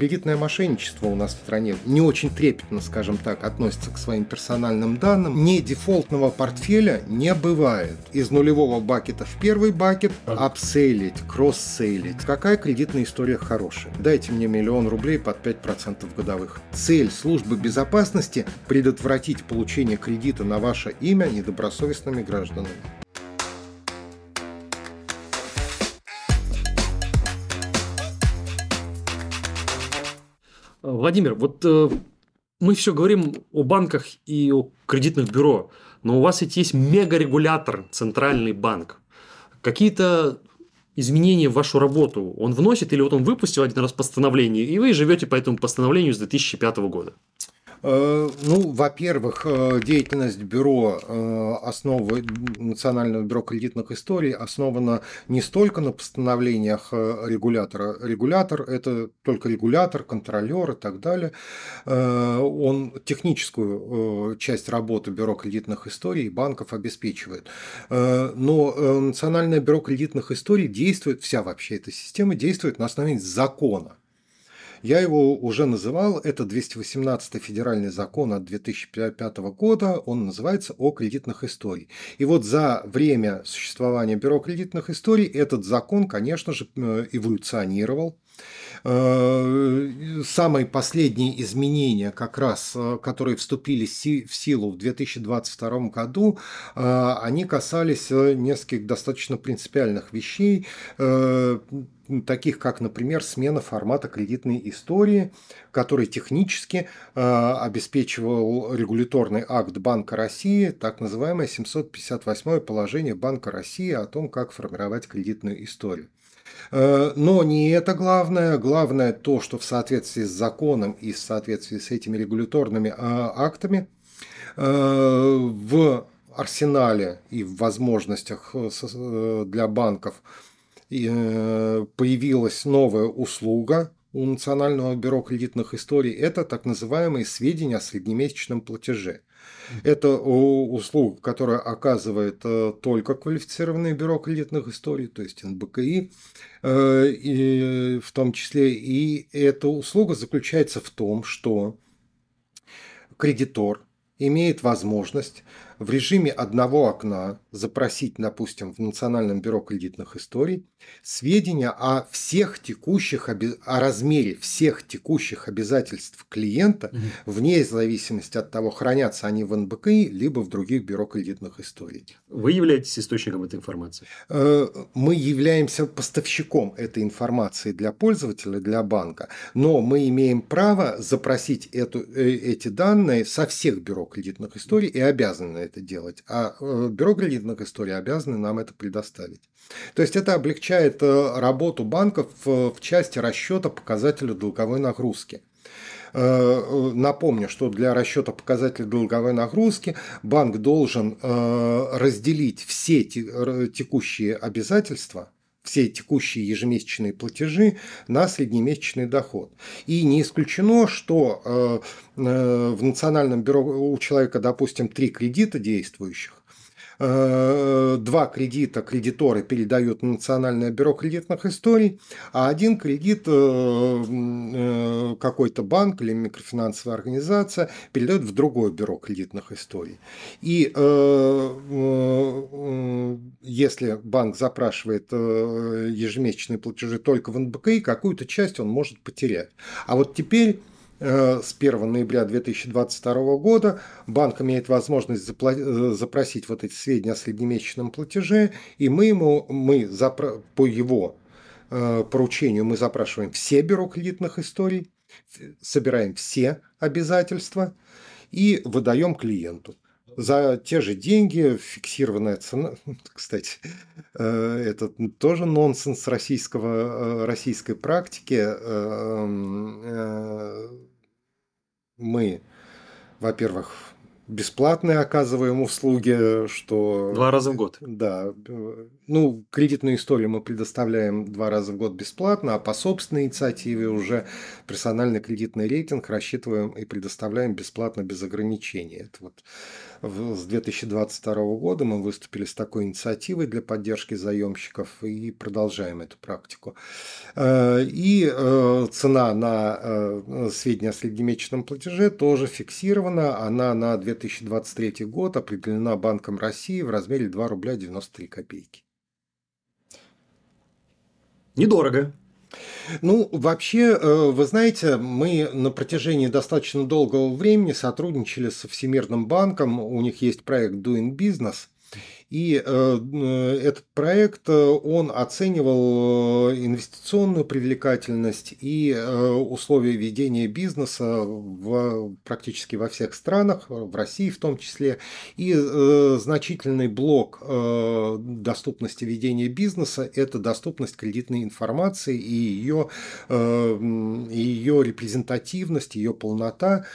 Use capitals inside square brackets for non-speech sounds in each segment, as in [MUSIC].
Кредитное мошенничество у нас в стране не очень трепетно, скажем так, относится к своим персональным данным. Не дефолтного портфеля не бывает. Из нулевого бакета в первый бакет апсейлить, кросс-сейлить. Какая кредитная история хорошая? Дайте мне миллион рублей под 5% годовых. Цель службы безопасности – предотвратить получение кредита на ваше имя недобросовестными гражданами. Владимир, вот э, мы все говорим о банках и о кредитных бюро, но у вас ведь есть мегарегулятор, центральный банк. Какие-то изменения в вашу работу он вносит или вот он выпустил один раз постановление, и вы живете по этому постановлению с 2005 года? Э, ну, во-первых, э, деятельность бюро, э, основы Национального бюро кредитных историй основана не столько на постановлениях регулятора. Регулятор – это только регулятор, контролер и так далее. Он техническую часть работы бюро кредитных историй банков обеспечивает. Но Национальное бюро кредитных историй действует, вся вообще эта система действует на основании закона. Я его уже называл, это 218 федеральный закон от 2005 года, он называется «О кредитных историях». И вот за время существования Бюро кредитных историй этот закон, конечно же, э, эволюционировал. Э, самые последние изменения, как раз, э, которые вступили в силу в 2022 году, они касались нескольких достаточно принципиальных вещей таких как, например, смена формата кредитной истории, который технически э, обеспечивал регуляторный акт Банка России, так называемое 758 положение Банка России о том, как формировать кредитную историю. Э, но не это главное. Главное то, что в соответствии с законом и в соответствии с этими регуляторными э, актами э, в арсенале и в возможностях для банков Э, появилась новая услуга у Национального бюро кредитных историй. Это так называемые сведения о среднемесячном платеже. Это услуга, которая оказывает э, только квалифицированное бюро кредитных историй, то есть НБКИ, э, и в том числе. И эта услуга заключается в том, что кредитор имеет возможность в режиме одного окна запросить, допустим, в Национальном бюро кредитных историй сведения о всех текущих, о размере всех текущих обязательств клиента, угу. вне зависимости от того, хранятся они в НБКИ, либо в других бюро кредитных историй. Вы являетесь источником этой информации? Э, мы являемся поставщиком этой информации для пользователя, для банка, но мы имеем право запросить эту, э, эти данные со всех бюро кредитных историй и обязаны это делать, а э, бюро кредитных историй обязаны нам это предоставить. То есть это облегчает э, работу банков в части расчета показателя долговой нагрузки. Э, напомню, что для расчета показателя долговой нагрузки банк должен разделить все текущие обязательства все текущие ежемесячные платежи на среднемесячный доход. И не исключено, что э, э, в Национальном бюро у человека, допустим, три кредита действующих, два кредита кредиторы передают на Национальное бюро кредитных историй, а один кредит э, э, какой-то банк или микрофинансовая организация передает в другое бюро кредитных историй. И если банк запрашивает ежемесячные платежи только в НБКИ, какую-то часть он может потерять. А вот теперь Э, с 1 ноября 2022 года банк имеет возможность э, запросить вот эти сведения о среднемесячном платеже, и мы ему, мы запро... по его э, поручению мы запрашиваем все бюро кредитных историй, собираем все обязательства и выдаем клиенту за те же деньги фиксированная цена. [LAUGHS] Кстати, это тоже нонсенс российского, российской практики мы, во-первых, бесплатные оказываем услуги, что... Два раза в год. Да. Ну, кредитную историю мы предоставляем два раза в год бесплатно, а по собственной инициативе уже персональный кредитный рейтинг рассчитываем и предоставляем бесплатно без ограничений. Это вот с 2022 года мы выступили с такой инициативой для поддержки заемщиков и продолжаем эту практику. Э, и э, цена на э, сведения о среднемесячном платеже тоже фиксирована. Она на 2023 год определена Банком России в размере 2 рубля 93 копейки. Недорого. Ну, вообще, э, вы знаете, мы на протяжении достаточно долгого времени сотрудничали со Всемирным банком. У них есть проект Doing Business – и э, э, этот проект, э, он оценивал инвестиционную привлекательность и условия ведения бизнеса в, практически во всех странах, в России в том числе. И значительный блок доступности ведения бизнеса – это доступность кредитной информации и ее, ее репрезентативность, ее полнота.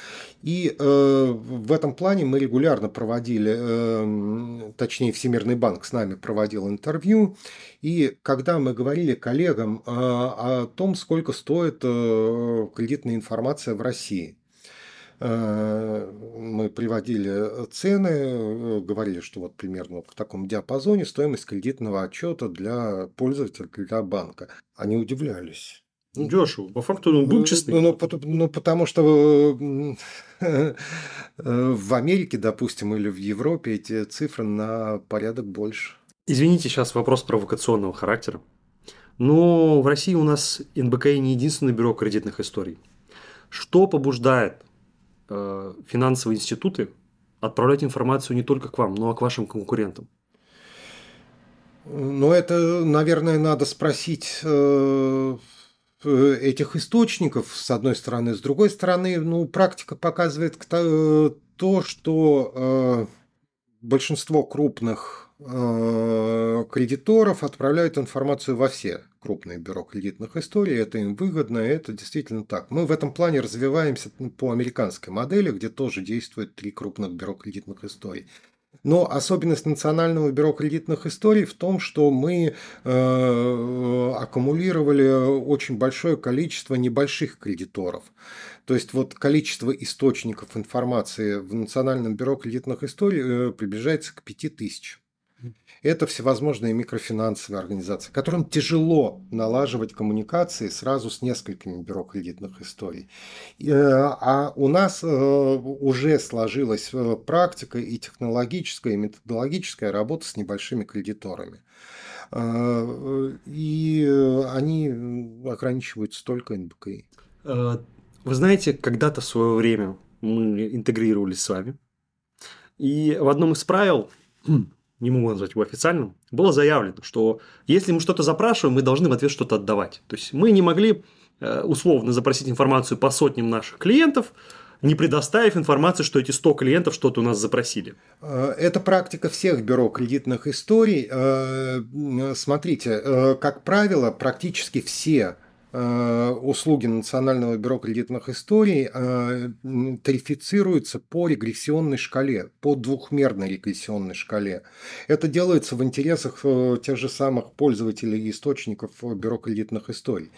И в этом плане мы регулярно проводили, точнее, все Всемирный банк с нами проводил интервью, и когда мы говорили коллегам а, о том, сколько стоит э, кредитная информация в России, э, мы приводили цены, э, говорили, что вот примерно в таком диапазоне стоимость кредитного отчета для пользователя, для банка. Они удивлялись. Ну, дешево. По факту ну, будем честны. Ну, ну, ну, потому что в Америке, допустим, или в Европе эти цифры на порядок больше. Извините, сейчас вопрос провокационного характера. Но в России у нас НБК не единственное бюро кредитных историй. Что побуждает э, финансовые институты отправлять информацию не только к вам, но и к вашим конкурентам? Ну, это, наверное, надо спросить э, Э, этих источников, с одной стороны. С другой стороны, ну, практика показывает э, то, что э, большинство крупных кредиторов отправляют информацию во все крупные бюро кредитных историй. Это им выгодно, это действительно так. Мы в этом плане развиваемся по американской модели, где тоже действует три крупных бюро кредитных историй. Но особенность Национального бюро кредитных историй в том, что мы э, аккумулировали очень большое количество небольших кредиторов. То есть вот количество источников информации в Национальном бюро кредитных историй э, приближается к 5000 это всевозможные микрофинансовые организации, которым тяжело налаживать коммуникации сразу с несколькими бюро кредитных историй. Э, а у нас э, уже сложилась э, практика и технологическая, и методологическая работа с небольшими кредиторами. И они ограничиваются только НБКИ. Вы знаете, когда-то в свое время мы интегрировались с вами, и в одном из правил не могу назвать его официальным, было заявлено, что если мы что-то запрашиваем, мы должны в ответ что-то отдавать. То есть мы не могли э, условно запросить информацию по сотням наших клиентов, не предоставив информацию, что эти 100 клиентов что-то у нас запросили. Э, это практика всех бюро кредитных историй. Э, смотрите, как правило, практически все услуги Национального бюро кредитных историй э, тарифицируются по регрессионной шкале, по двухмерной регрессионной шкале. Это делается в интересах э, тех же самых пользователей и источников бюро кредитных историй.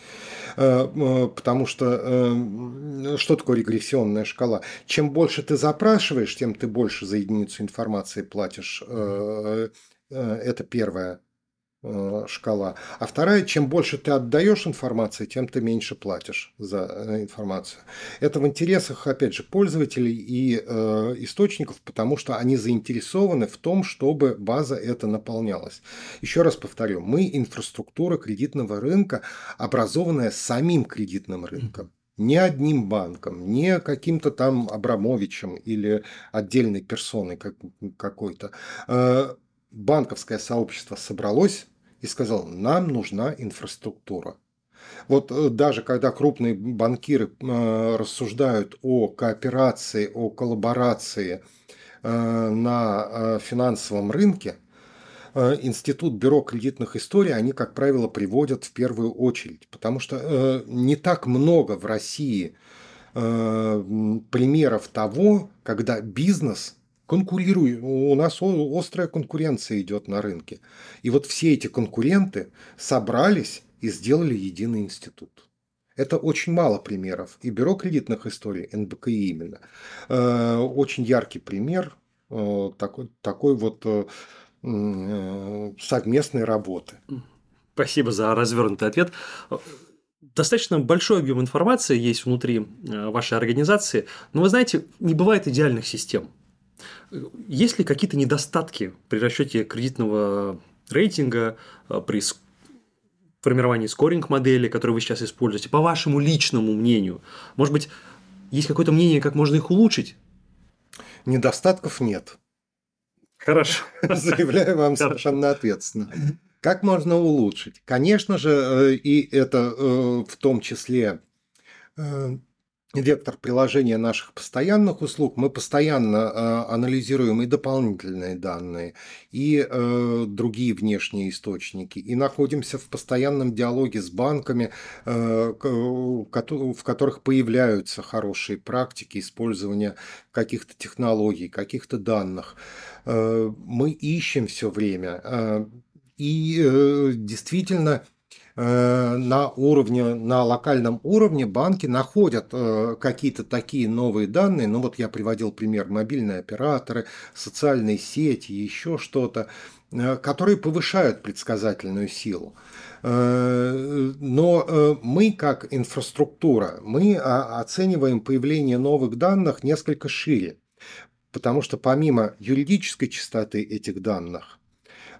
Потому что что такое регрессионная шкала? Чем больше ты запрашиваешь, тем ты больше за единицу информации платишь. Это первое Э, шкала. А вторая, чем больше ты отдаешь информации, тем ты меньше платишь за э, информацию. Это в интересах, опять же, пользователей и э, источников, потому что они заинтересованы в том, чтобы база эта наполнялась. Еще раз повторю, мы инфраструктура кредитного рынка, образованная самим кредитным рынком не одним банком, не каким-то там Абрамовичем или отдельной персоной какой-то. Банковское сообщество собралось и сказало, нам нужна инфраструктура. Вот э, даже когда крупные банкиры э, рассуждают о кооперации, о коллаборации э, на финансовом рынке, Институт бюро кредитных историй они, как правило, приводят в первую очередь, потому что не так много в России примеров того, когда бизнес конкурируем, у нас острая конкуренция идет на рынке. И вот все эти конкуренты собрались и сделали единый институт. Это очень мало примеров. И Бюро кредитных историй, НБКИ именно, э, очень яркий пример э, такой, такой вот э, совместной работы. Спасибо за развернутый ответ. Достаточно большой объем информации есть внутри вашей организации, но вы знаете, не бывает идеальных систем. Есть ли какие-то недостатки при расчете кредитного рейтинга, при формировании скоринг-модели, которые вы сейчас используете, по вашему личному мнению? Может быть, есть какое-то мнение, как можно их улучшить? Недостатков нет. Хорошо. [LAUGHS] Заявляю вам совершенно ответственно. Как можно улучшить? Конечно же, э, и это э, в том числе э, вектор приложения наших постоянных услуг, мы постоянно э, анализируем и дополнительные данные, и э, другие внешние источники, и находимся в постоянном диалоге с банками, э, в которых появляются хорошие практики использования каких-то технологий, каких-то данных. Мы ищем все время. И действительно, Э, на уровне, на локальном уровне банки находят э, какие-то такие новые данные. Ну вот я приводил пример мобильные операторы, социальные сети, еще что-то, э, которые повышают предсказательную силу. Но мы как инфраструктура, мы оцениваем появление новых данных несколько шире. Потому что помимо юридической чистоты этих данных, Э,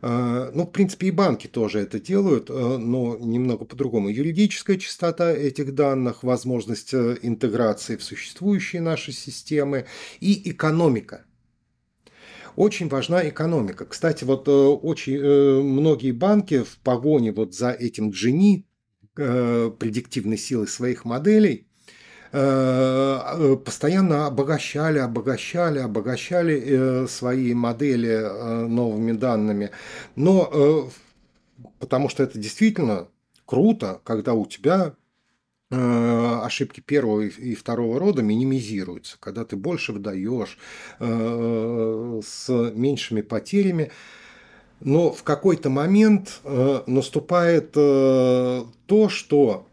ну, в принципе, и банки тоже это делают, э, но немного по-другому. Юридическая чистота этих данных, возможность э, интеграции в существующие наши системы и экономика. Очень важна экономика. Кстати, вот очень многие банки в погоне вот за этим Gini, предиктивной силой своих моделей, Э, э, постоянно обогащали, обогащали, обогащали э, свои модели новыми данными. Но потому что это действительно круто, когда у тебя ошибки первого и второго рода минимизируются, когда ты больше выдаешь с меньшими потерями. Но в какой-то момент наступает то, что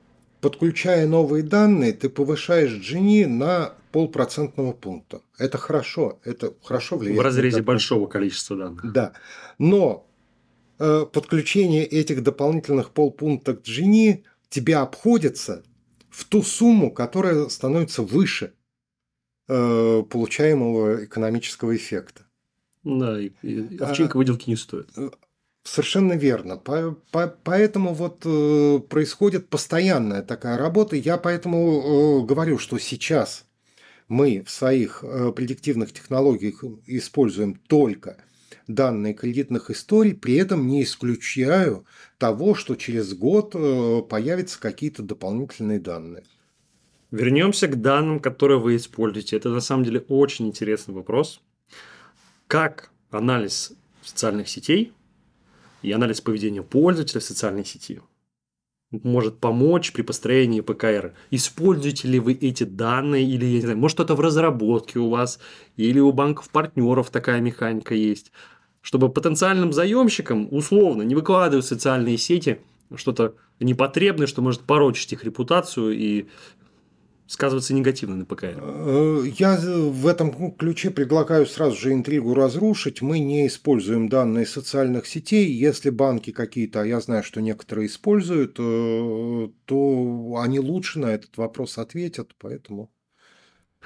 подключая новые данные, ты повышаешь Gini на полпроцентного пункта. Это хорошо, это хорошо влияет. В разрезе большого количества данных. Да, но э, подключение этих дополнительных полпункта к Gini тебе обходится в ту сумму, которая становится выше э, получаемого экономического эффекта. Да, и, и овчинка а, выделки не стоит. Совершенно верно. По, по, поэтому вот э, происходит постоянная такая работа. Я поэтому э, говорю, что сейчас мы в своих э, предиктивных технологиях используем только данные кредитных историй, при этом не исключаю того, что через год э, появятся какие-то дополнительные данные. Вернемся к данным, которые вы используете. Это на самом деле очень интересный вопрос. Как анализ социальных сетей и анализ поведения пользователя в социальной сети может помочь при построении ПКР. Используете ли вы эти данные или, я не знаю, может, что-то в разработке у вас, или у банков-партнеров такая механика есть, чтобы потенциальным заемщикам условно не выкладывать в социальные сети что-то непотребное, что может порочить их репутацию и сказываться негативно на ПКР? Э, я в этом ключе предлагаю сразу же интригу разрушить. Мы не используем данные социальных сетей. Если банки какие-то, а я знаю, что некоторые используют, э, то они лучше на этот вопрос ответят, поэтому...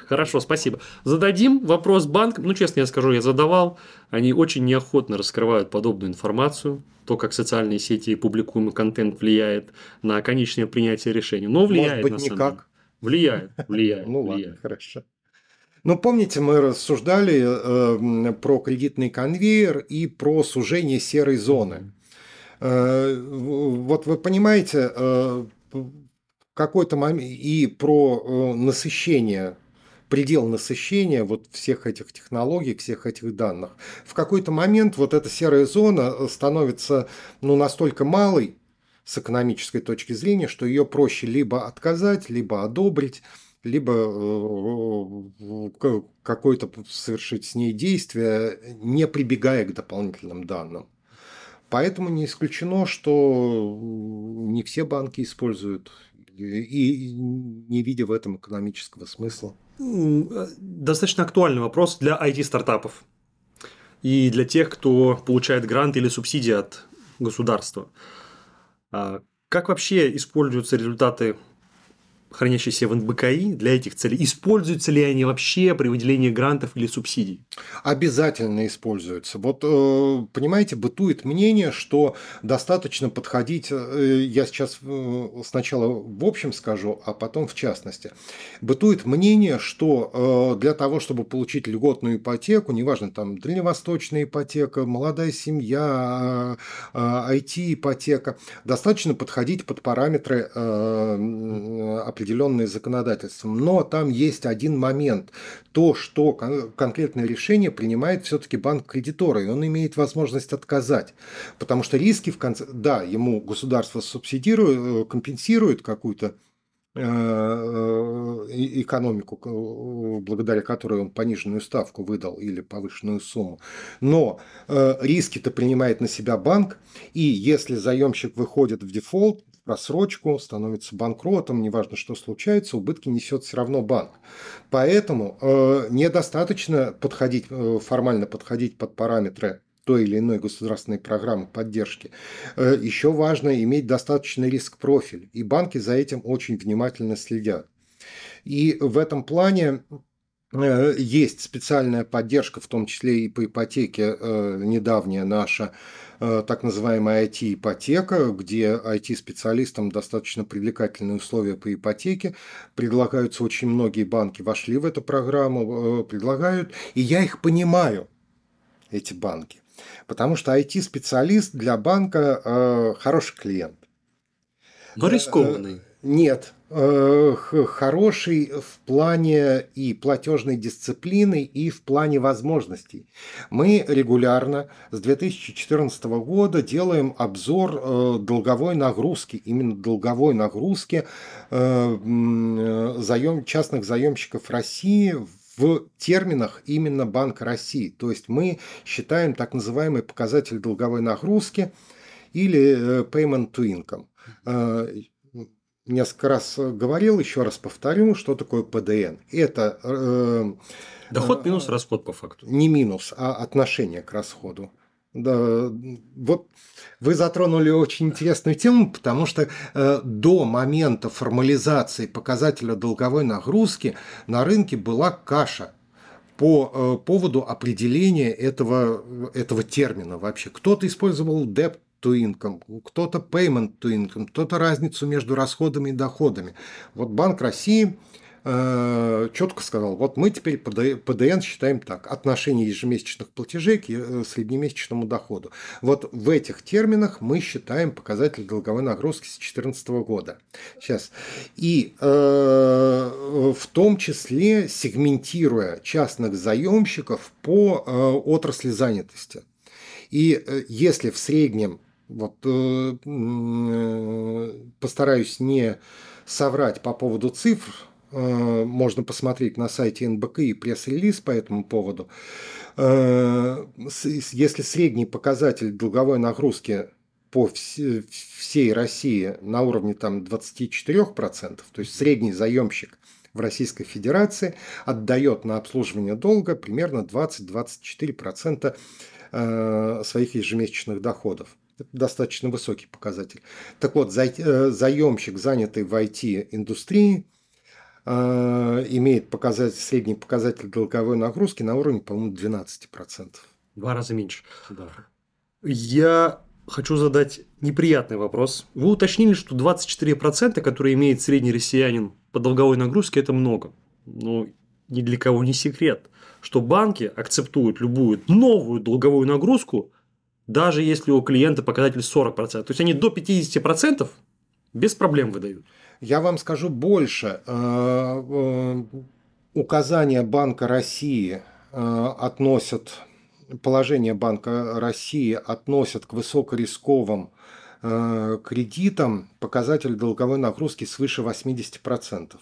Хорошо, спасибо. Зададим вопрос банкам. Ну, честно я скажу, я задавал. Они очень неохотно раскрывают подобную информацию. То, как социальные сети и публикуемый контент влияет на конечное принятие решений. Но влияет Может быть, на никак. Деле. Влияет, [LAUGHS] влияет. Ну ладно, хорошо. Ну, помните, мы рассуждали э, про кредитный конвейер и про сужение серой зоны. Э, вот вы понимаете, э, какой-то момент и про э, насыщение предел насыщения вот всех этих технологий, всех этих данных. В какой-то момент вот эта серая зона становится ну, настолько малой, с экономической точки зрения, что ее проще либо отказать, либо одобрить. либо э, какое-то совершить с ней действие, не прибегая к дополнительным данным. Поэтому не исключено, что не все банки используют и не видя в этом экономического смысла. Э, достаточно актуальный вопрос для IT-стартапов и для тех, кто получает грант или субсидии от государства. А как вообще используются результаты хранящиеся в НБКИ для этих целей, используются ли они вообще при выделении грантов или субсидий? Обязательно используются. Вот, э, понимаете, бытует мнение, что достаточно подходить, э, я сейчас э, сначала в общем скажу, а потом в частности. Бытует мнение, что для того, чтобы получить льготную ипотеку, неважно, там, дальневосточная ипотека, молодая семья, IT-ипотека, достаточно подходить под параметры определенные законодательством. Но там есть один момент. То, что конкретное решение принимает все-таки банк кредитора, и он имеет возможность отказать. Потому что риски в конце... Да, ему государство субсидирует, э, компенсирует какую-то э, э, экономику, благодаря которой он пониженную ставку выдал или повышенную сумму. Но риски-то принимает на себя банк, и если заемщик выходит в дефолт, рассрочку, становится банкротом, неважно, что случается, убытки несет все равно банк. Поэтому э, недостаточно подходить, э, формально подходить под параметры той или иной государственной программы поддержки. Э, еще важно иметь достаточный риск-профиль, и банки за этим очень внимательно следят. И в этом плане есть специальная поддержка, в том числе и по ипотеке, э, недавняя наша, Э, так называемая IT-ипотека, где IT-специалистам достаточно привлекательные условия по ипотеке. Предлагаются очень многие банки, вошли в эту программу, э, предлагают, и я их понимаю, эти банки. Потому что IT-специалист для банка э, хороший клиент. Но рискованный. Нет, э, хороший в плане и платежной дисциплины, и в плане возможностей. Мы регулярно с 2014 года делаем обзор э, долговой нагрузки, именно долговой нагрузки э, заем, частных заемщиков России в терминах именно Банка России. То есть мы считаем так называемый показатель долговой нагрузки или payment to income несколько раз говорил, еще раз повторю, что такое ПДН. Это э, доход минус расход по факту. Не минус, а отношение к расходу. Да, вот вы затронули очень интересную тему, потому что э, до момента формализации показателя долговой нагрузки на рынке была каша по э, поводу определения этого, этого термина вообще. Кто-то использовал debt to income, кто-то payment to income, кто-то разницу между расходами и доходами. Вот Банк России э, четко сказал, вот мы теперь ПДН считаем так, отношение ежемесячных платежей к э, среднемесячному доходу. Вот в этих терминах мы считаем показатель долговой нагрузки с 2014 года. Сейчас. И э, в том числе сегментируя частных заемщиков по э, отрасли занятости. И э, если в среднем вот э, э, постараюсь не соврать по поводу цифр. Э, можно посмотреть на сайте НБК и пресс-релиз по этому поводу. Если средний показатель долговой нагрузки по всей России на уровне там 24%, то есть средний заемщик в Российской Федерации отдает на обслуживание долга примерно 20-24% своих ежемесячных доходов. Достаточно высокий показатель. Так вот, э, заемщик, занятый в IT-индустрии, э, имеет показатель, средний показатель долговой нагрузки на уровне, по-моему, 12%. Два раза меньше. Да. Я хочу задать неприятный вопрос. Вы уточнили, что 24%, которые имеет средний россиянин по долговой нагрузке, это много. Но ни для кого не секрет, что банки акцептуют любую новую долговую нагрузку даже если у клиента показатель 40%. То есть они до 50% без проблем выдают. Я вам скажу больше. Э, э, указания Банка России э, относят, положение Банка России относят к высокорисковым кредитам показатель долговой нагрузки свыше 80%.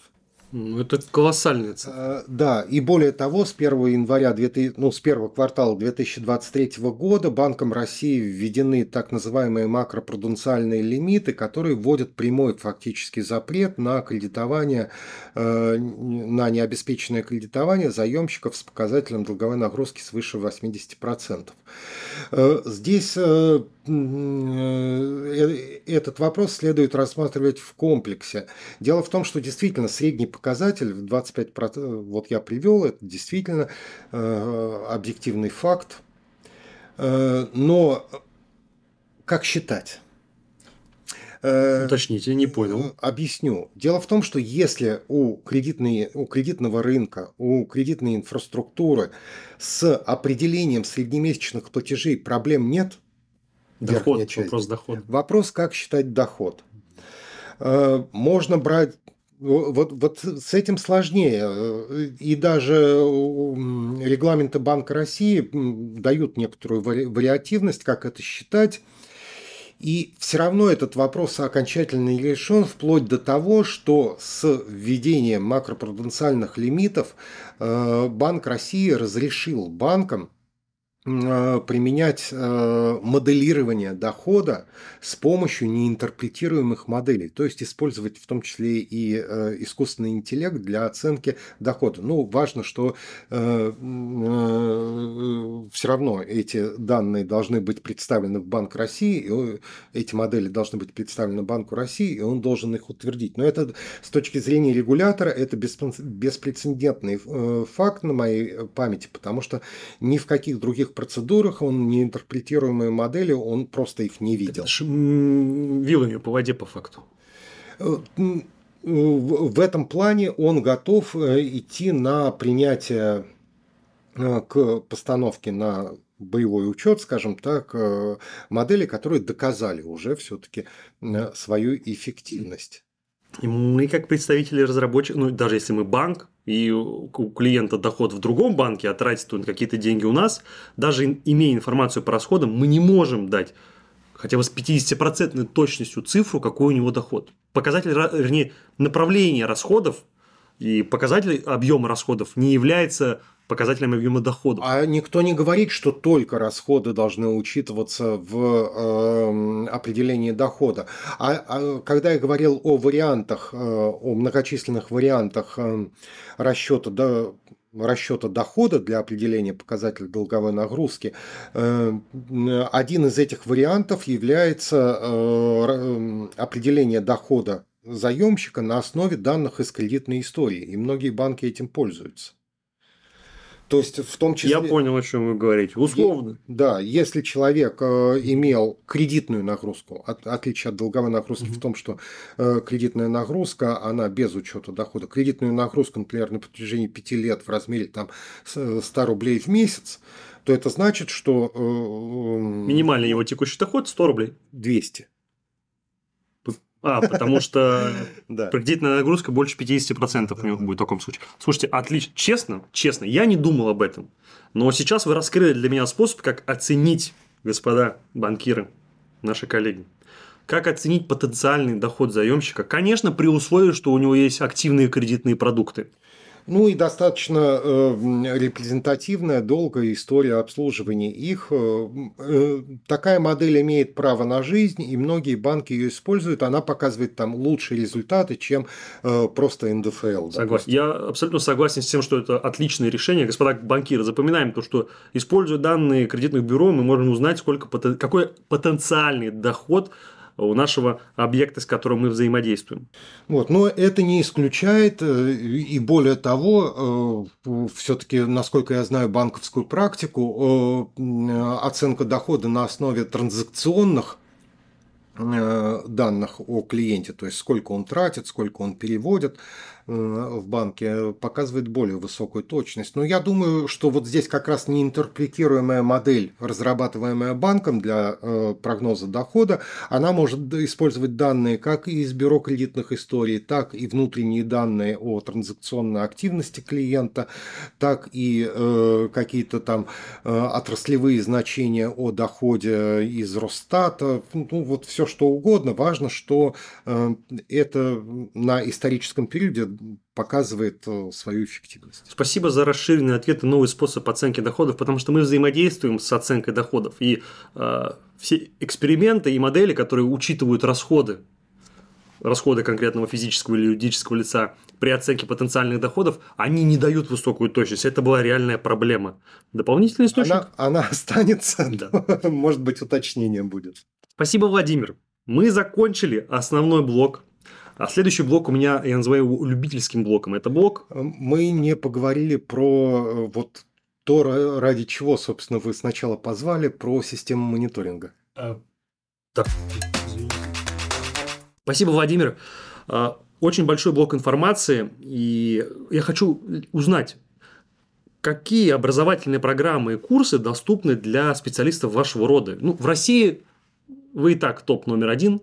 Это колоссальная цифра. Э, да, и более того, с 1 января, 2000, ну, с первого квартала 2023 года Банком России введены так называемые макропруденциальные лимиты, которые вводят прямой фактически запрет на кредитование, э, на необеспеченное кредитование заемщиков с показателем долговой нагрузки свыше 80%. Э, здесь этот вопрос следует рассматривать в комплексе. Дело в том, что действительно средний показатель в 25%, вот я привел, это действительно э, объективный факт. Э, но как считать? Э, Уточните, не понял. Объясню. Дело в том, что если у, кредитной, у кредитного рынка, у кредитной инфраструктуры с определением среднемесячных платежей проблем нет, доход, вопрос дохода. Вопрос, как считать доход. Можно брать вот, вот с этим сложнее. И даже регламенты Банка России дают некоторую вариативность, как это считать. И все равно этот вопрос окончательно не решен, вплоть до того, что с введением макропруденциальных лимитов э, Банк России разрешил банкам Э, применять э, моделирование дохода с помощью неинтерпретируемых моделей, то есть использовать в том числе и э, искусственный интеллект для оценки дохода. Ну, важно, что все равно эти данные должны быть представлены в Банк России, эти модели должны быть представлены Банку России, и он должен их утвердить. Но это с точки зрения регулятора это беспрецедентный факт на моей памяти, потому что ни в каких других процедурах, он неинтерпретируемые модели, он просто их не видел. Это вилами по воде по факту. Э, в этом плане он готов э, идти на принятие э, к постановке на боевой учет, скажем так, модели, которые доказали уже все-таки свою эффективность. И мы, как представители разработчиков, ну, даже если мы банк, и у клиента доход в другом банке, а тратит он какие-то деньги у нас, даже имея информацию по расходам, мы не можем дать хотя бы с 50% точностью цифру, какой у него доход. Показатель, вернее, направление расходов и показатель объема расходов не является показателем объема доходов. А никто не говорит, что только расходы должны учитываться в э, определении дохода. А, а когда я говорил о вариантах, э, о многочисленных вариантах э, расчета, да, расчета дохода для определения показателя долговой нагрузки, э, один из этих вариантов является э, определение дохода заемщика на основе данных из кредитной истории, и многие банки этим пользуются. То есть в том числе... Я понял, о чем вы говорите. Условно. Да, если человек э, имел кредитную нагрузку, от, отличие от долговой нагрузки угу. в том, что э, кредитная нагрузка, она без учета дохода. Кредитную нагрузку, например, на протяжении 5 лет в размере там, 100 рублей в месяц, то это значит, что... Э, Минимальный его текущий доход 100 рублей. 200. А, потому что [LAUGHS] кредитная нагрузка больше 50% у него будет в таком случае. Слушайте, отлично. Честно, честно, я не думал об этом. Но сейчас вы раскрыли для меня способ, как оценить, господа банкиры, наши коллеги, как оценить потенциальный доход заемщика. Конечно, при условии, что у него есть активные кредитные продукты. Ну и достаточно э, репрезентативная, долгая история обслуживания их. Э, э, такая модель имеет право на жизнь, и многие банки ее используют. Она показывает там лучшие результаты, чем просто НДФЛ. Согласен. Я абсолютно согласен с тем, что это отличное решение. Господа банкиры, запоминаем то, что используя данные кредитных бюро, мы можем узнать, сколько, какой потенциальный доход у нашего объекта, с которым мы взаимодействуем. Вот, но это не исключает, э, и более того, э, все-таки, насколько я знаю банковскую практику, э, оценка дохода на основе транзакционных данных о клиенте, то есть сколько он тратит, сколько он переводит, в банке показывает более высокую точность. Но я думаю, что вот здесь как раз неинтерпретируемая модель, разрабатываемая банком для э, прогноза дохода, она может использовать данные как из бюро кредитных историй, так и внутренние данные о транзакционной активности клиента, так и э, какие-то там э, отраслевые значения о доходе из Росстата, ну вот все что угодно. Важно, что это на историческом периоде показывает э, свою эффективность. Спасибо за расширенный ответ и новый способ оценки доходов, потому что мы взаимодействуем с оценкой доходов. И э, все эксперименты и модели, которые учитывают расходы, расходы конкретного физического или юридического лица при оценке потенциальных доходов, они не дают высокую точность. Это была реальная проблема. Дополнительный источник? Она, она [LAUGHS] останется, да. может быть, уточнение будет. Спасибо, Владимир. Мы закончили основной блок. А следующий блок у меня, я называю его любительским блоком. Это блок... Мы не поговорили про э, вот то, ради чего, собственно, вы сначала позвали, про систему мониторинга. А, да. Спасибо, Владимир. А, очень большой блок информации, и я хочу узнать, какие образовательные программы и курсы доступны для специалистов вашего рода. Ну, в России вы и так топ номер один.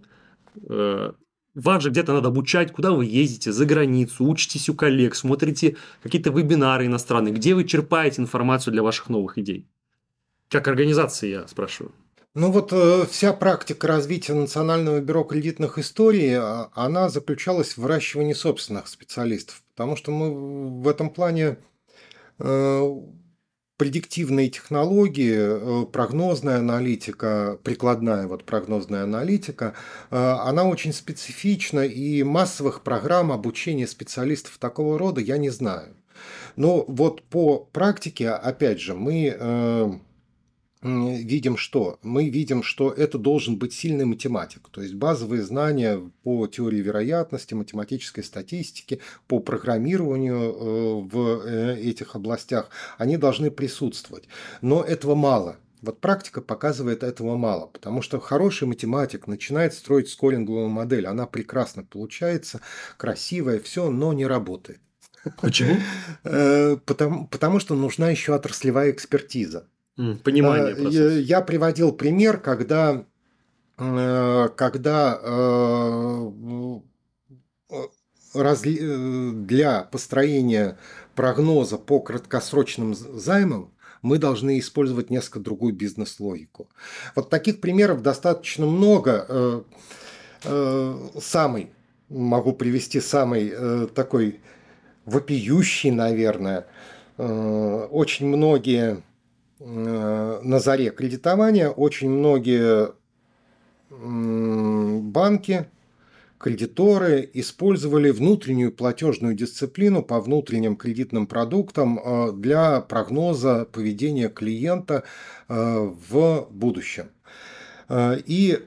Вас же где-то надо обучать, куда вы ездите, за границу, учитесь у коллег, смотрите какие-то вебинары иностранные, где вы черпаете информацию для ваших новых идей. Как организации, я спрашиваю. Ну вот э, вся практика развития Национального бюро кредитных историй, а, она заключалась в выращивании собственных специалистов, потому что мы в этом плане э, предиктивные технологии, э, прогнозная аналитика, прикладная вот прогнозная аналитика, э, она очень специфична, и массовых программ обучения специалистов такого рода я не знаю. Но вот по практике, опять же, мы э, видим что? Мы видим, что это должен быть сильный математик, то есть базовые знания по теории вероятности, математической статистике, по программированию э, в э, этих областях, они должны присутствовать. Но этого мало. Вот практика показывает этого мало, потому что хороший математик начинает строить скоринговую модель, она прекрасно получается, красивая, все, но не работает. Почему? [LAUGHS] Э, потому, потому что нужна еще отраслевая экспертиза. Понимание. Процесса. Я приводил пример, когда, э, когда э, э, для построения прогноза по краткосрочным займам мы должны использовать несколько другую бизнес-логику. Вот таких примеров достаточно много. Самый, могу привести самый такой вопиющий, наверное. Очень многие на заре кредитования очень многие банки, кредиторы использовали внутреннюю платежную дисциплину по внутренним кредитным продуктам э, для прогноза поведения клиента э, в будущем. И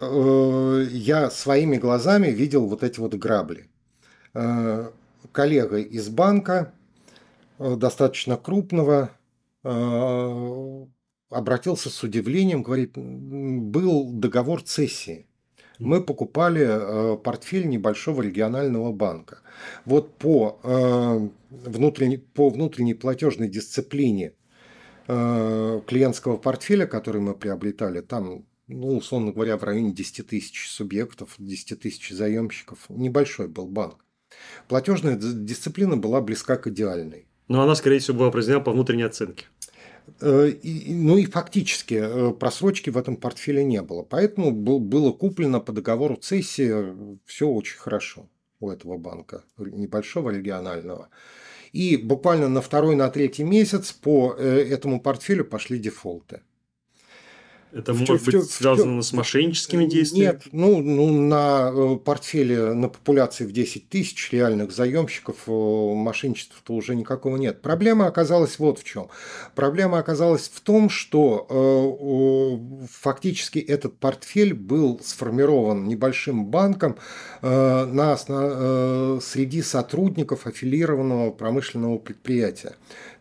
я своими глазами видел вот эти вот грабли. Коллега из банка, достаточно крупного, Э, обратился с удивлением, говорит, был договор цессии. Мы покупали э, портфель небольшого регионального банка. Вот по, э, внутренней, по внутренней платежной дисциплине клиентского портфеля, который мы приобретали, там, ну, условно говоря, в районе 10 тысяч субъектов, 10 тысяч заемщиков, небольшой был банк. Платежная дисциплина была близка к идеальной. Но она, скорее всего, была произведена по внутренней оценке. Э, ну и фактически э, просрочки в этом портфеле не было. Поэтому было куплено по договору цессии все очень хорошо у этого банка, небольшого регионального. И буквально на второй, на третий месяц по э, этому портфелю пошли дефолты. Это в, может в, быть в, связано в, с мошенническими действиями? Нет, ну, ну на э, портфеле, на популяции в 10 тысяч реальных заемщиков э, мошенничества-то уже никакого нет. Проблема оказалась вот в чем. Проблема оказалась в том, что э, фактически этот портфель был сформирован небольшим банком э, на, э, среди сотрудников аффилированного промышленного предприятия.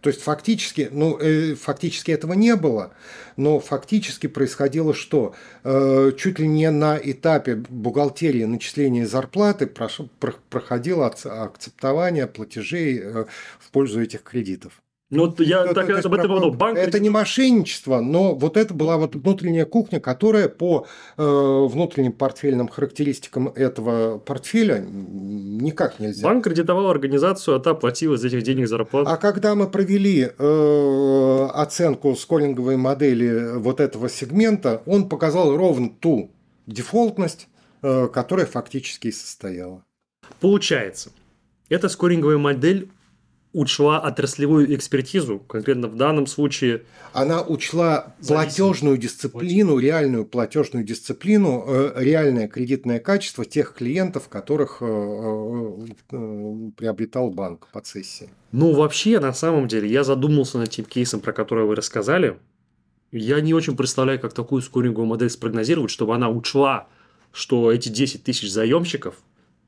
То есть фактически, ну, э, фактически этого не было, но фактически происходило что? Э, чуть ли не на этапе бухгалтерии начисления зарплаты проходило акцептование платежей э, в пользу этих кредитов. Ну, я это, так об этом говорю. Банк... Это не мошенничество, но вот это была вот внутренняя кухня, которая по э, внутренним портфельным характеристикам этого портфеля никак нельзя. Банк кредитовал организацию, а та платила из этих денег зарплату. А когда мы провели э, оценку скоринговой модели вот этого сегмента, он показал ровно ту дефолтность, э, которая фактически и состояла. Получается, эта скоринговая модель учла отраслевую экспертизу, конкретно в данном случае. Она учла платежную дисциплину, реальную платежную дисциплину, э, реальное кредитное качество тех клиентов, которых э, э, приобретал банк по цессии. Ну, вообще, на самом деле, я задумался над тем кейсом, про который вы рассказали. Я не очень представляю, как такую скоринговую модель спрогнозировать, чтобы она учла, что эти 10 тысяч заемщиков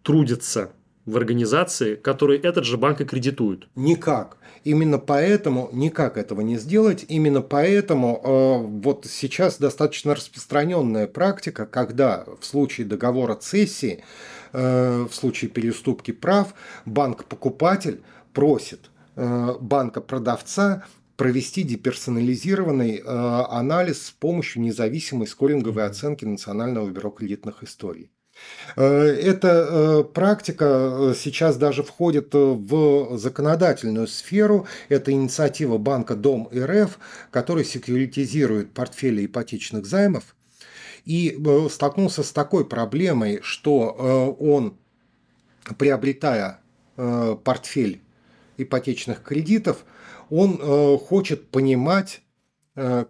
трудятся в организации, которые этот же банк и кредитуют. Никак. Именно поэтому никак этого не сделать. Именно поэтому э, вот сейчас достаточно распространенная практика, когда в случае договора цессии, э, в случае переступки прав, банк-покупатель просит э, банка-продавца провести деперсонализированный э, анализ с помощью независимой скоринговой оценки Национального бюро кредитных историй. Э, эта э, практика э, сейчас даже входит в законодательную сферу. Это инициатива банка Дом РФ, который секьюритизирует портфели ипотечных займов. И столкнулся с такой проблемой, что он, приобретая портфель ипотечных кредитов, он хочет понимать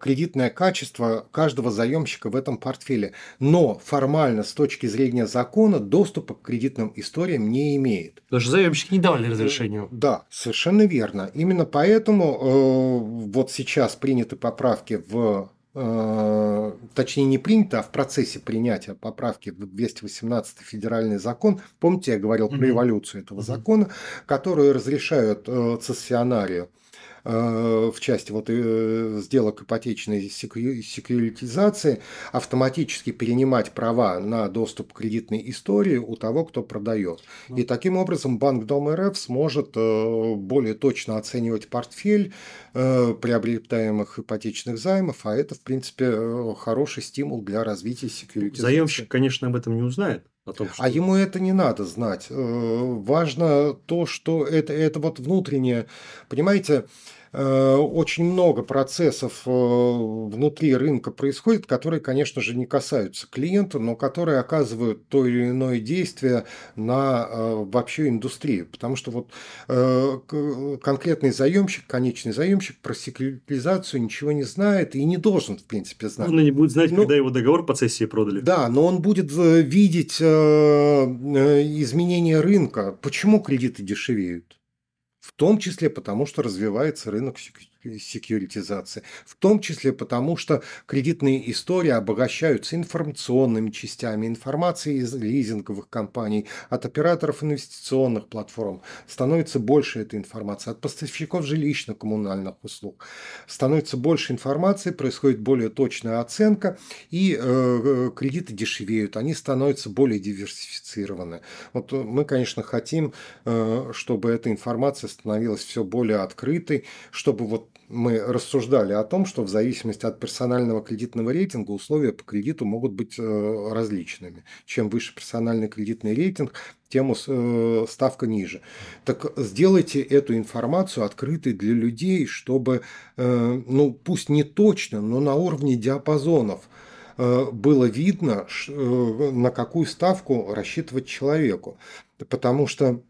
кредитное качество каждого заемщика в этом портфеле, но формально с точки зрения закона доступа к кредитным историям не имеет. Потому что заемщики не давали разрешения. Э, да, совершенно верно. Именно поэтому э, вот сейчас приняты поправки в э, точнее не принято, а в процессе принятия поправки в 218 федеральный закон, помните, я говорил про эволюцию этого закона, которые разрешают э, цессионарию Э, в части вот э, сделок ипотечной секьюритизации автоматически перенимать права на доступ к кредитной истории у того, кто продает. И таким образом Банк Дом РФ сможет э, более точно оценивать портфель приобретаемых ипотечных займов, а это, в принципе, хороший стимул для развития секьюритизации. Заемщик, конечно, об этом не узнает. О том, что... А ему это не надо знать. Важно то, что это, это вот внутреннее, понимаете, Э, очень много процессов э, внутри рынка происходит, которые, конечно же, не касаются клиента, но которые оказывают то или иное действие на э, вообще индустрию. Потому что вот конкретный заемщик, конечный заемщик про секретаризацию ничего не знает и не должен, в принципе, знать. Он не будет знать, но, когда его договор по цессии продали. Да, но он будет видеть изменения рынка. Почему кредиты дешевеют? В том числе потому, что развивается рынок секьюритизации. В том числе потому, что кредитные истории обогащаются информационными частями, информацией из лизинговых компаний, от операторов инвестиционных платформ. Становится больше этой информации, от поставщиков жилищно-коммунальных услуг. Становится больше информации, происходит более точная оценка, и э, э кредиты дешевеют, они становятся более диверсифицированы. Вот мы, конечно, хотим, э, чтобы эта информация становилась все более открытой, чтобы вот мы рассуждали о том, что в зависимости от персонального кредитного рейтинга условия по кредиту могут быть э, различными. Чем выше персональный кредитный рейтинг, тем э, ставка ниже. Так сделайте эту информацию открытой для людей, чтобы, э, ну пусть не точно, но на уровне диапазонов было видно, на какую ставку рассчитывать человеку. Потому что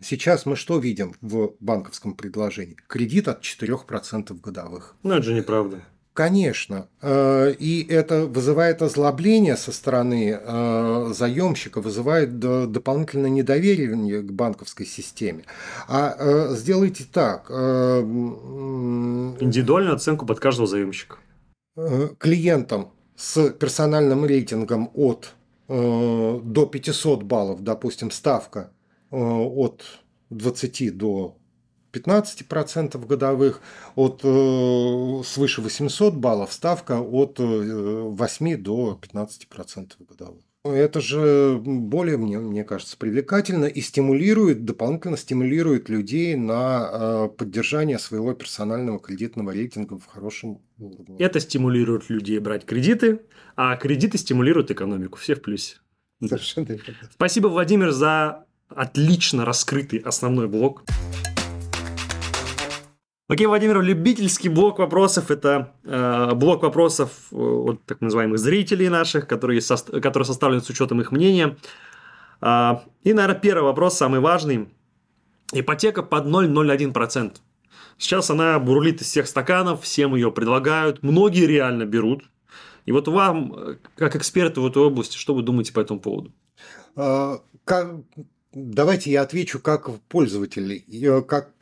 Сейчас мы что видим в банковском предложении? Кредит от 4% годовых. Ну, это же неправда. Конечно. Э, и это вызывает озлобление со стороны э, заемщика, вызывает дополнительное недоверие к банковской системе. А э, сделайте так. Индивидуальную оценку под каждого заемщика. Клиентам с персональным рейтингом от до 500 баллов, допустим, ставка от 20 до 15% годовых, от э, свыше 800 баллов ставка от 8 э, до 15% годовых. Это же более, мне, мне кажется, привлекательно и стимулирует, дополнительно стимулирует людей на поддержание своего персонального кредитного рейтинга в хорошем уровне. Это стимулирует людей брать кредиты, а кредиты стимулируют экономику. Все в плюсе. Совершенно верно. Спасибо, Владимир, за отлично раскрытый основной блок. Окей, Владимир, любительский блок вопросов – это э, блок вопросов э, от так называемых зрителей наших, которые, со, которые составлены с учетом их мнения. Э, и, наверное, первый вопрос, самый важный. ипотека под 0,01%. Сейчас она бурлит из всех стаканов, всем ее предлагают, многие реально берут. И вот вам, э, как эксперту в этой области, что вы думаете по этому поводу? А, давайте я отвечу как пользователь, как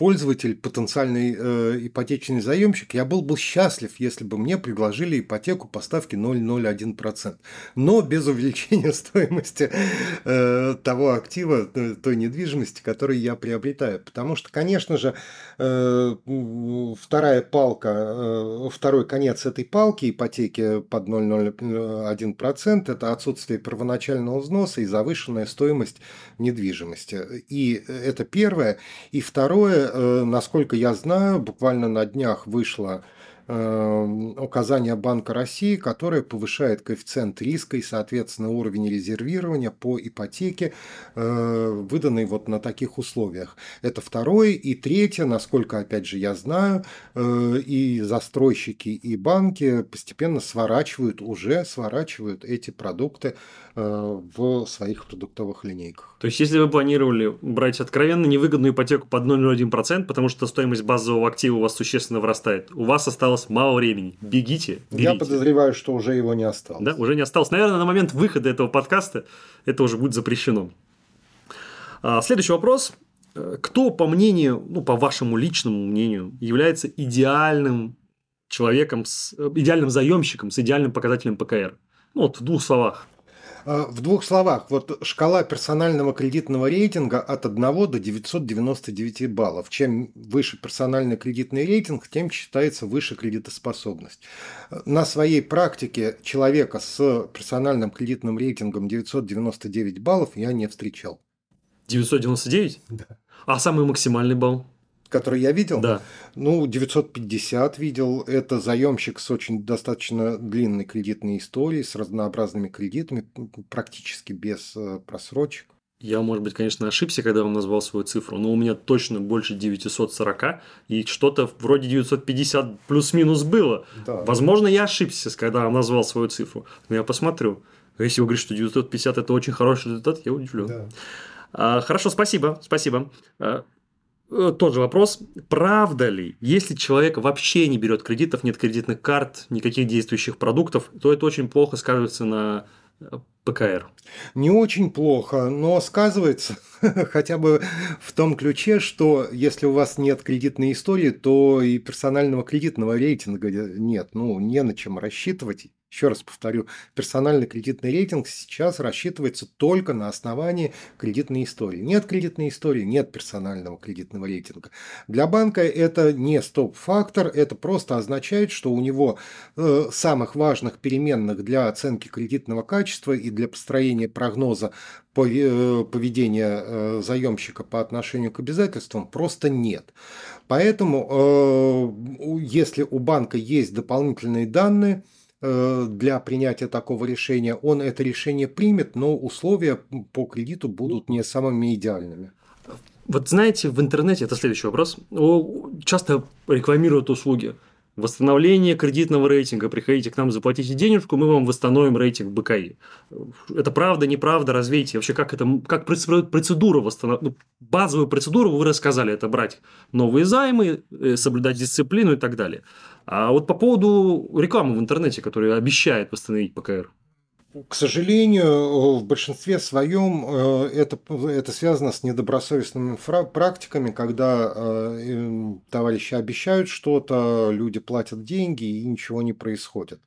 пользователь, потенциальный э, ипотечный заемщик, я был бы счастлив, если бы мне предложили ипотеку по ставке 0,01%, но без увеличения [LAUGHS] стоимости э, того актива, э, той недвижимости, которую я приобретаю. Потому что, конечно же, э, вторая палка, э, второй конец этой палки ипотеки под 0,01% это отсутствие первоначального взноса и завышенная стоимость недвижимости. И это первое. И второе, Э, насколько я знаю, буквально на днях вышло Эм, указание Банка России, которое повышает коэффициент риска и, соответственно, уровень резервирования по ипотеке, э, выданной вот на таких условиях. Это второе. И третье, насколько, опять же, я знаю, э, и застройщики, и банки постепенно сворачивают, уже сворачивают эти продукты э, в своих продуктовых линейках. То есть, если вы планировали брать откровенно невыгодную ипотеку под 0,01%, потому что стоимость базового актива у вас существенно вырастает, у вас осталось осталось мало времени. Бегите, берите. Я подозреваю, что уже его не осталось. Да, уже не осталось. Наверное, на момент выхода этого подкаста это уже будет запрещено. А, следующий вопрос. Э, кто, по мнению, ну, по вашему личному мнению, является идеальным человеком, с, э, идеальным заемщиком с идеальным показателем ПКР? Ну, вот в двух словах. А, в двух словах, вот шкала персонального кредитного рейтинга от 1 до 999 баллов. Чем выше персональный кредитный рейтинг, тем считается выше кредитоспособность. На своей практике человека с персональным кредитным рейтингом 999 баллов я не встречал. 999? Да. А самый максимальный балл? Который я видел. Да. Ну, 950 видел. Это заемщик с очень достаточно длинной кредитной историей, с разнообразными кредитами, практически без э, просрочек. Я, может быть, конечно, ошибся, когда вам назвал свою цифру, но у меня точно больше 940, и что-то вроде 950 плюс-минус было. Да. Возможно, я ошибся, когда вам назвал свою цифру, но я посмотрю. Если вы говорите, что 950 – это очень хороший результат, я удивлен. Да. А, хорошо, спасибо, спасибо. Э, тот же вопрос, правда ли, если человек вообще не берет кредитов, нет кредитных карт, никаких действующих продуктов, то это очень плохо сказывается на э, ПКР? Не очень плохо, но сказывается [LAUGHS] хотя бы в том ключе, что если у вас нет кредитной истории, то и персонального кредитного рейтинга нет. Ну, не на чем рассчитывать. Еще раз повторю, персональный кредитный рейтинг сейчас рассчитывается только на основании кредитной истории. Нет кредитной истории, нет персонального кредитного рейтинга. Для банка это не стоп-фактор, это просто означает, что у него э, самых важных переменных для оценки кредитного качества и для построения прогноза э, поведения э, заемщика по отношению к обязательствам просто нет. Поэтому, э, если у банка есть дополнительные данные, для принятия такого решения, он это решение примет, но условия по кредиту будут не самыми идеальными. Вот знаете, в интернете, это следующий вопрос, часто рекламируют услуги. Восстановление кредитного рейтинга. Приходите к нам, заплатите денежку, мы вам восстановим рейтинг БКИ. Это правда, неправда, развейте. Вообще, как это, как процедура восстановления, ну, базовую процедуру вы рассказали, это брать новые займы, э, соблюдать дисциплину и так далее. А вот по поводу рекламы в интернете, которая обещает восстановить ПКР. К сожалению, в большинстве своем э, это, это связано с недобросовестными практиками, когда э, товарищи обещают что-то, люди платят деньги и ничего не происходит.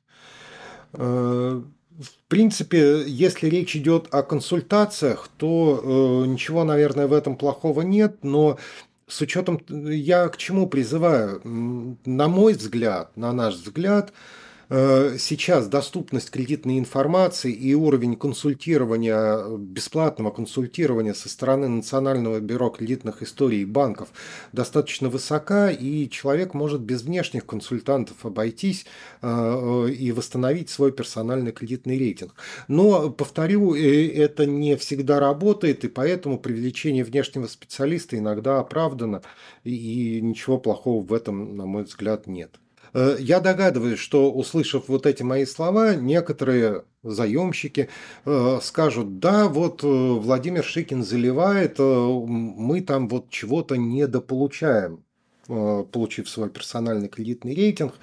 Э, в принципе, если речь идет о консультациях, то ничего, наверное, в этом плохого нет, но с учетом, я к чему призываю, на мой взгляд, на наш взгляд, сейчас доступность кредитной информации и уровень консультирования, бесплатного консультирования со стороны Национального бюро кредитных историй и банков достаточно высока, и человек может без внешних консультантов обойтись э, и восстановить свой персональный кредитный рейтинг. Но, повторю, э, это не всегда работает, и поэтому привлечение внешнего специалиста иногда оправдано, и ничего плохого в этом, на мой взгляд, нет. Э, я догадываюсь, что, услышав вот эти мои слова, некоторые заемщики э, скажут, да, вот Владимир Шикин заливает, мы там вот чего-то недополучаем получив свой персональный кредитный рейтинг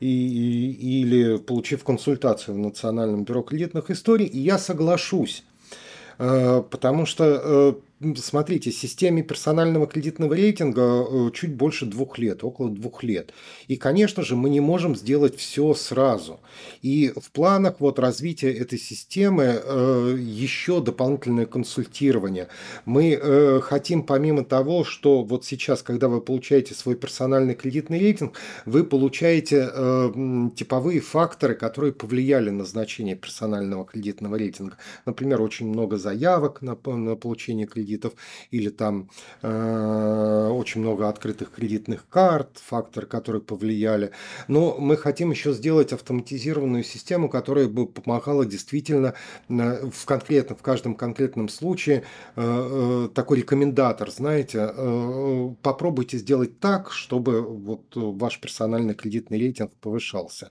и, и, или получив консультацию в Национальном бюро кредитных историй, и я соглашусь. Потому что смотрите, системе персонального кредитного рейтинга э, чуть больше двух лет, около двух лет. И, конечно же, мы не можем сделать все сразу. И в планах вот развития этой системы э, еще дополнительное консультирование. Мы э, хотим, помимо того, что вот сейчас, когда вы получаете свой персональный кредитный рейтинг, вы получаете типовые факторы, которые повлияли на значение персонального кредитного рейтинга. Например, очень много заявок на, на получение кредитного кредитов, или там э, очень много открытых кредитных карт, факторы, которые повлияли. Но мы хотим еще сделать автоматизированную систему, которая бы помогала действительно э, в конкретно, в каждом конкретном случае э, э, такой рекомендатор, знаете, э, попробуйте сделать так, чтобы вот ваш персональный кредитный рейтинг повышался.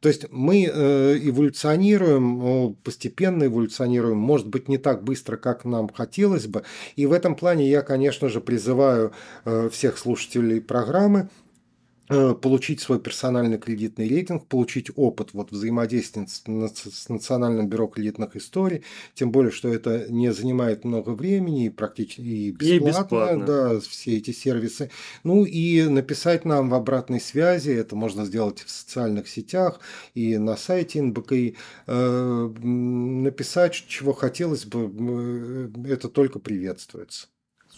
То есть мы э, эволюционируем, постепенно эволюционируем, может быть, не так быстро, как нам хотелось бы. И в этом плане я, конечно же, призываю э, всех слушателей программы получить свой персональный кредитный рейтинг, получить опыт вот взаимодействия с, с Национальным бюро кредитных историй, тем более, что это не занимает много времени и практически и бесплатно, и бесплатно. Да, все эти сервисы. Ну и написать нам в обратной связи, это можно сделать в социальных сетях и на сайте НБКИ, э, написать, чего хотелось бы, э, это только приветствуется.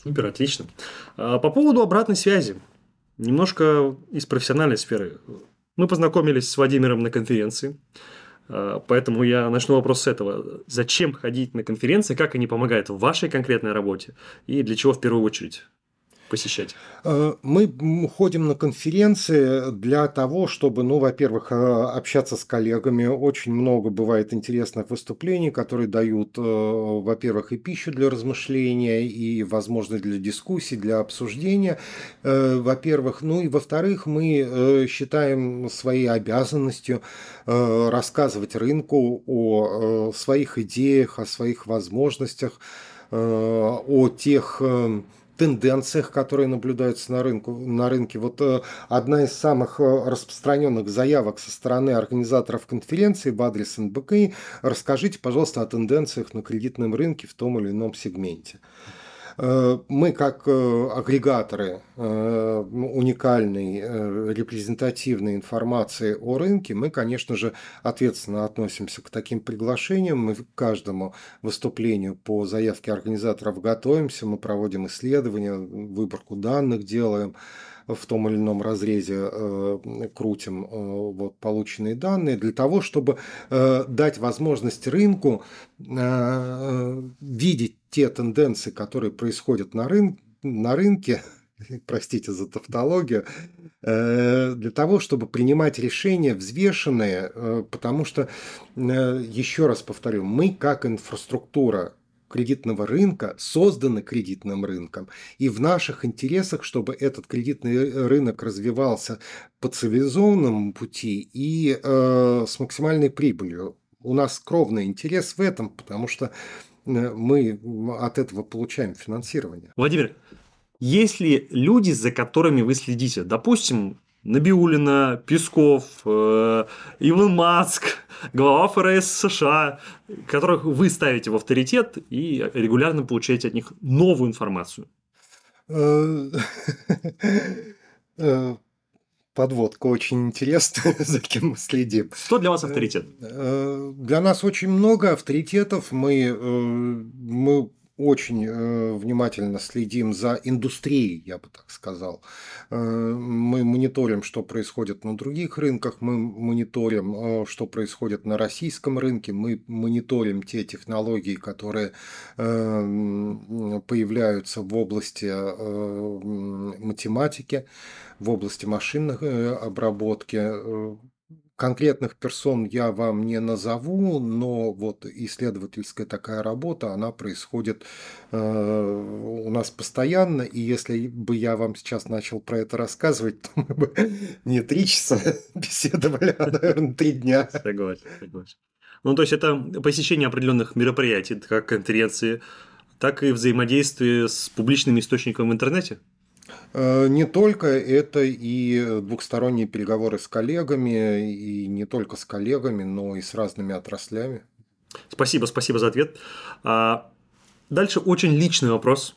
Супер, отлично. А, по поводу обратной связи. Немножко из профессиональной сферы. Мы познакомились с Владимиром на конференции, а, поэтому я начну вопрос с этого. Зачем ходить на конференции, как они помогают в вашей конкретной работе и для чего в первую очередь? Посещать? Э, мы ходим на конференции для того, чтобы, ну, во-первых, э, общаться с коллегами. Очень много бывает интересных выступлений, которые дают, э, во-первых, и пищу для размышления, и возможность для дискуссий, для обсуждения, во-первых. Ну и во-вторых, мы считаем своей обязанностью рассказывать рынку о своих идеях, о своих возможностях, о тех тенденциях, которые наблюдаются на, рынку, на рынке. Вот э, одна из самых э, распространенных заявок со стороны организаторов конференции в адрес НБК. Расскажите, пожалуйста, о тенденциях на кредитном рынке в том или ином сегменте. Э, мы как э, агрегаторы э, уникальной репрезентативной информации о рынке, мы, конечно же, ответственно относимся к таким приглашениям. Мы к каждому выступлению по заявке организаторов готовимся, мы проводим исследования, выборку данных делаем в том или ином разрезе э, крутим э, вот, полученные данные для того, чтобы э, дать возможность рынку видеть те тенденции, которые происходят на, рын на рынке, [LAUGHS] простите за тавтологию, для того, чтобы принимать решения взвешенные, потому что, еще раз повторю, мы как инфраструктура кредитного рынка созданы кредитным рынком. И в наших интересах, чтобы этот кредитный рынок развивался по цивилизованному пути и э, с максимальной прибылью. У нас кровный интерес в этом, потому что э, мы от этого получаем финансирование. Владимир, есть ли люди, за которыми вы следите? Допустим, Набиулина, Песков, э, Илон Маск, глава ФРС США, которых вы ставите в авторитет и регулярно получаете от них новую информацию. [LAUGHS] Э, э, подводка очень интересная, [LAUGHS] за кем мы следим. Что для вас авторитет? Для нас очень много авторитетов. Мы, мы очень э, внимательно следим за индустрией, я бы так сказал. Э, мы мониторим, что происходит на других рынках, мы мониторим, э, что происходит на российском рынке, мы мониторим те технологии, которые появляются в области математики, в области машинной обработки конкретных персон я вам не назову, но вот исследовательская такая работа, она происходит э, у нас постоянно, и если бы я вам сейчас начал про это рассказывать, [LAUGHS] то мы бы не три часа [LAUGHS] беседовали, а, наверное, три дня. Согласен, согласен. Ну, то есть, это посещение определенных мероприятий, как конференции, так и взаимодействие с публичными источниками в интернете? Э, не только это и двухсторонние переговоры с коллегами, и не только с коллегами, но и с разными отраслями. Спасибо, спасибо за ответ. А, дальше очень личный вопрос.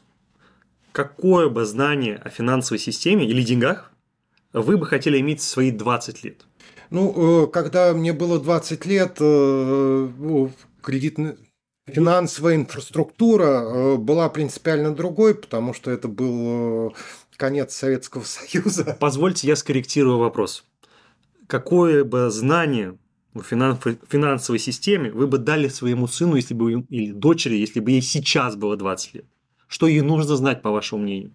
Какое бы знание о финансовой системе или деньгах вы бы хотели иметь в свои 20 лет? Ну, э, когда мне было 20 лет, э, ну, кредитный финансовая инфраструктура была принципиально другой, потому что это был конец Советского Союза. [LAUGHS] Позвольте, я скорректирую вопрос. Какое бы знание в финансовой системе вы бы дали своему сыну, если бы или дочери, если бы ей сейчас было 20 лет? Что ей нужно знать, по вашему мнению?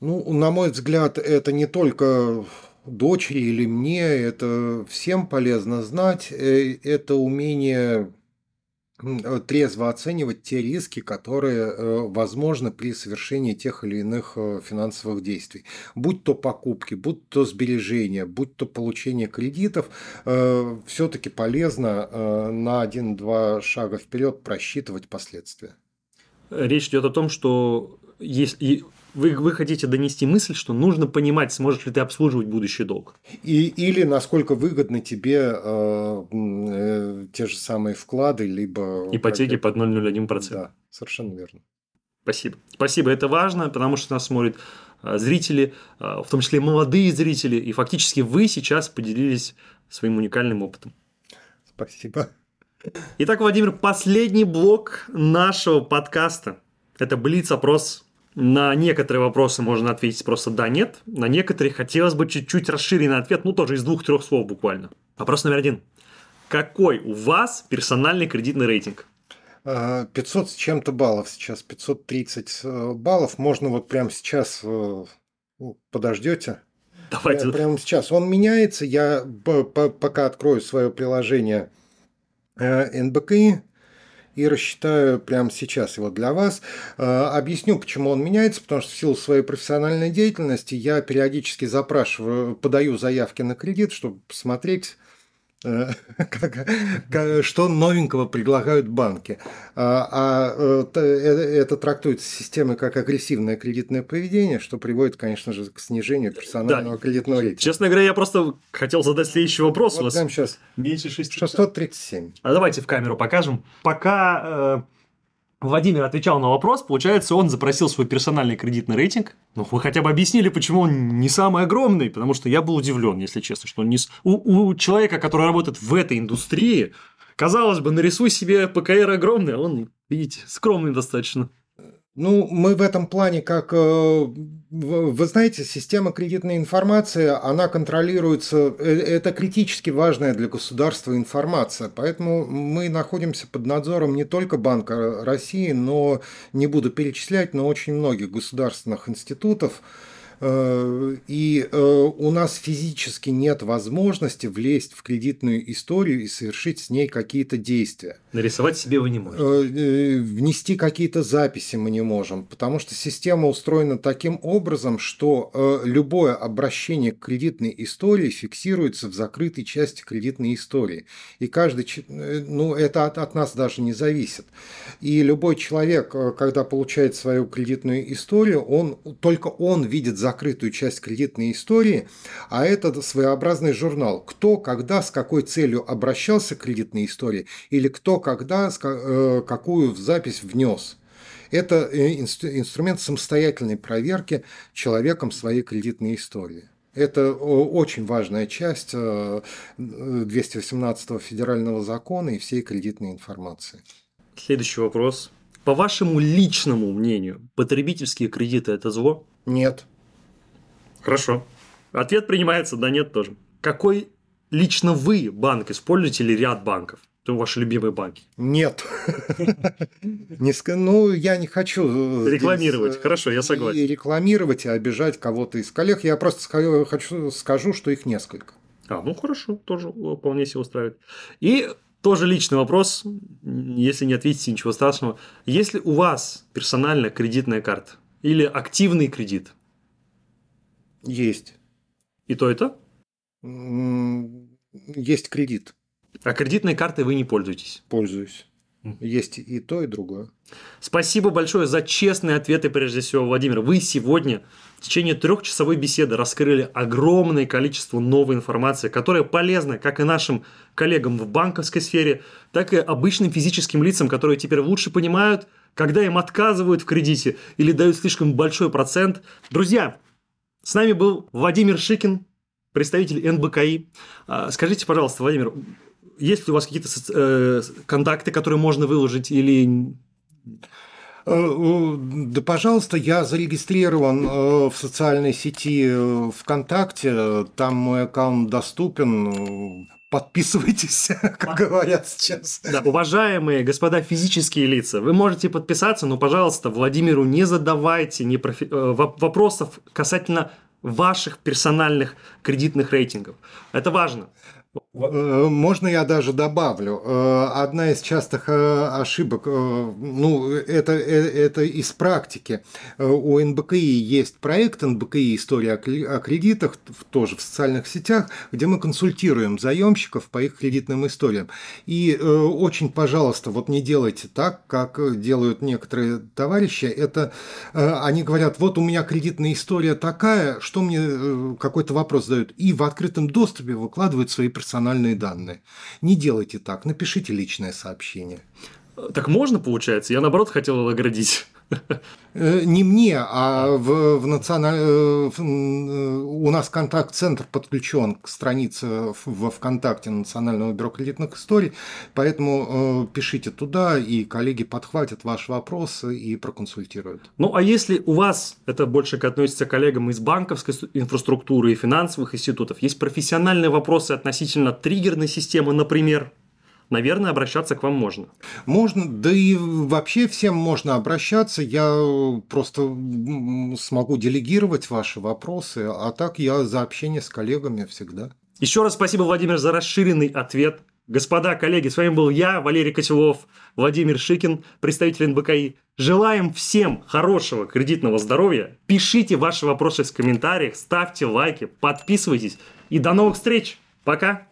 Ну, на мой взгляд, это не только дочери или мне, это всем полезно знать. Э, это умение трезво оценивать те риски, которые э, возможны при совершении тех или иных э, финансовых действий. Будь то покупки, будь то сбережения, будь то получение кредитов, все-таки полезно на один-два шага вперед просчитывать последствия. Речь идет о том, что если вы, вы хотите донести мысль, что нужно понимать, сможешь ли ты обслуживать будущий долг. И, или насколько выгодны тебе э, э, те же самые вклады, либо... Ипотеки под 0,01%. Да, совершенно верно. Спасибо. Спасибо, это важно, потому что нас смотрят э, зрители, э, в том числе молодые зрители, и фактически вы сейчас поделились своим уникальным опытом. Спасибо. Итак, Владимир, последний блок нашего подкаста. Это Блиц-опрос на некоторые вопросы можно ответить просто да, нет. На некоторые хотелось бы чуть-чуть расширенный ответ, ну тоже из двух-трех слов буквально. Вопрос номер один. Какой у вас персональный кредитный рейтинг? 500 а, с чем-то баллов сейчас, 530 э, баллов. Можно вот прямо сейчас э, подождете. Давайте. Прямо сейчас. Он меняется. Я пока открою свое приложение э, НБКИ, и рассчитаю прямо сейчас его для вас. А, объясню, почему он меняется, потому что в силу своей профессиональной деятельности я периодически запрашиваю, подаю заявки на кредит, чтобы посмотреть, Э, [LAUGHS] что новенького предлагают банки. А, а э, э, это трактуется системой как агрессивное кредитное поведение, что приводит, конечно же, к снижению персонального да. кредитного рейтинга. Честно говоря, я просто хотел задать следующий вопрос. Вот У вас прямо сейчас. Меньше 6. 637. А давайте в камеру покажем. Пока Владимир отвечал на вопрос, получается, он запросил свой персональный кредитный рейтинг. Ну, вы хотя бы объяснили, почему он не самый огромный, потому что я был удивлен, если честно, что он не... у, у человека, который работает в этой индустрии, казалось бы, нарисуй себе ПКР огромный, а он, видите, скромный достаточно. Ну, мы в этом плане, как э, вы знаете, система кредитной информации, она контролируется, э, это критически важная для государства информация, поэтому мы находимся под надзором не только Банка России, но, не буду перечислять, но очень многих государственных институтов, и э, у нас физически нет возможности влезть в кредитную историю и совершить с ней какие-то действия. Нарисовать себе вы не можете. Э, внести какие-то записи мы не можем, потому что система устроена таким образом, что любое обращение к кредитной истории фиксируется в закрытой части кредитной истории. И каждый, ну это от, от нас даже не зависит. И любой человек, когда получает свою кредитную историю, он только он видит закрытую часть кредитной истории, а это своеобразный журнал. Кто, когда, с какой целью обращался к кредитной истории или кто, когда, э, какую запись внес. Это э, инструмент самостоятельной проверки человеком своей кредитной истории. Это очень важная часть 218 э, федерального закона и всей кредитной информации. Следующий вопрос. По вашему личному мнению, потребительские кредиты – это зло? Нет. Хорошо. Ответ принимается, да нет тоже. Какой лично вы банк используете или ряд банков? Это ваши любимые банки? Нет. [LAUGHS] Ну, я не хочу... Э, рекламировать. Э, Хорошо, я согласен. И рекламировать, и обижать кого-то из коллег. Я просто хочу, скажу, что их несколько. А, ну хорошо, тоже вполне себе устраивает. И тоже личный вопрос, если не ответите, ничего страшного. Если у вас персональная кредитная карта или активный кредит? Есть. И то это? Есть кредит. А кредитной картой вы не пользуетесь? Пользуюсь. Есть и то, и другое. Спасибо большое за честные ответы, прежде всего, Владимир. Вы сегодня в течение трехчасовой беседы раскрыли огромное количество новой информации, которая полезна как и нашим коллегам в банковской сфере, так и обычным физическим лицам, которые теперь лучше понимают, когда им отказывают в кредите или дают слишком большой процент. Друзья, с нами был Владимир Шикин, представитель НБКИ. А, скажите, пожалуйста, Владимир, есть ли у вас какие-то э, контакты, которые можно выложить или э, да, пожалуйста, я зарегистрирован э, в социальной сети ВКонтакте, там мой аккаунт доступен. Подписывайтесь, [LAUGHS] как говорят сейчас. Да, уважаемые господа физические лица, вы можете подписаться, но, пожалуйста, Владимиру не задавайте не профи... вопросов касательно ваших персональных кредитных рейтингов. Это важно. Э, можно я даже добавлю? Э, одна из частых э, ошибок, ну, это, это из практики. У НБКИ есть проект НБКИ «История о кредитах», тоже в социальных сетях, где мы консультируем заемщиков по их кредитным историям. И очень, пожалуйста, вот не делайте так, как делают некоторые товарищи. Это они говорят, вот у меня кредитная история такая, что мне какой-то вопрос задают. И в открытом доступе выкладывают свои персональные данные. Не делайте так, напишите личное сообщение. Так можно, получается? Я, наоборот, хотел его оградить. Э, не мне, а в, в националь... Э, э, у нас контакт-центр подключен к странице во ВКонтакте Национального бюро кредитных историй, поэтому пишите туда, и коллеги подхватят ваши вопросы и проконсультируют. Ну, а если у вас, это больше относится к коллегам из банковской инфраструктуры и финансовых институтов, есть профессиональные вопросы относительно триггерной системы, например, наверное, обращаться к вам можно. Можно, да и вообще всем можно обращаться. Я просто смогу делегировать ваши вопросы, а так я за общение с коллегами всегда. Еще раз спасибо, Владимир, за расширенный ответ. Господа коллеги, с вами был я, Валерий Котелов, Владимир Шикин, представитель НБКИ. Желаем всем хорошего кредитного здоровья. Пишите ваши вопросы в комментариях, ставьте лайки, подписывайтесь. И до новых встреч. Пока.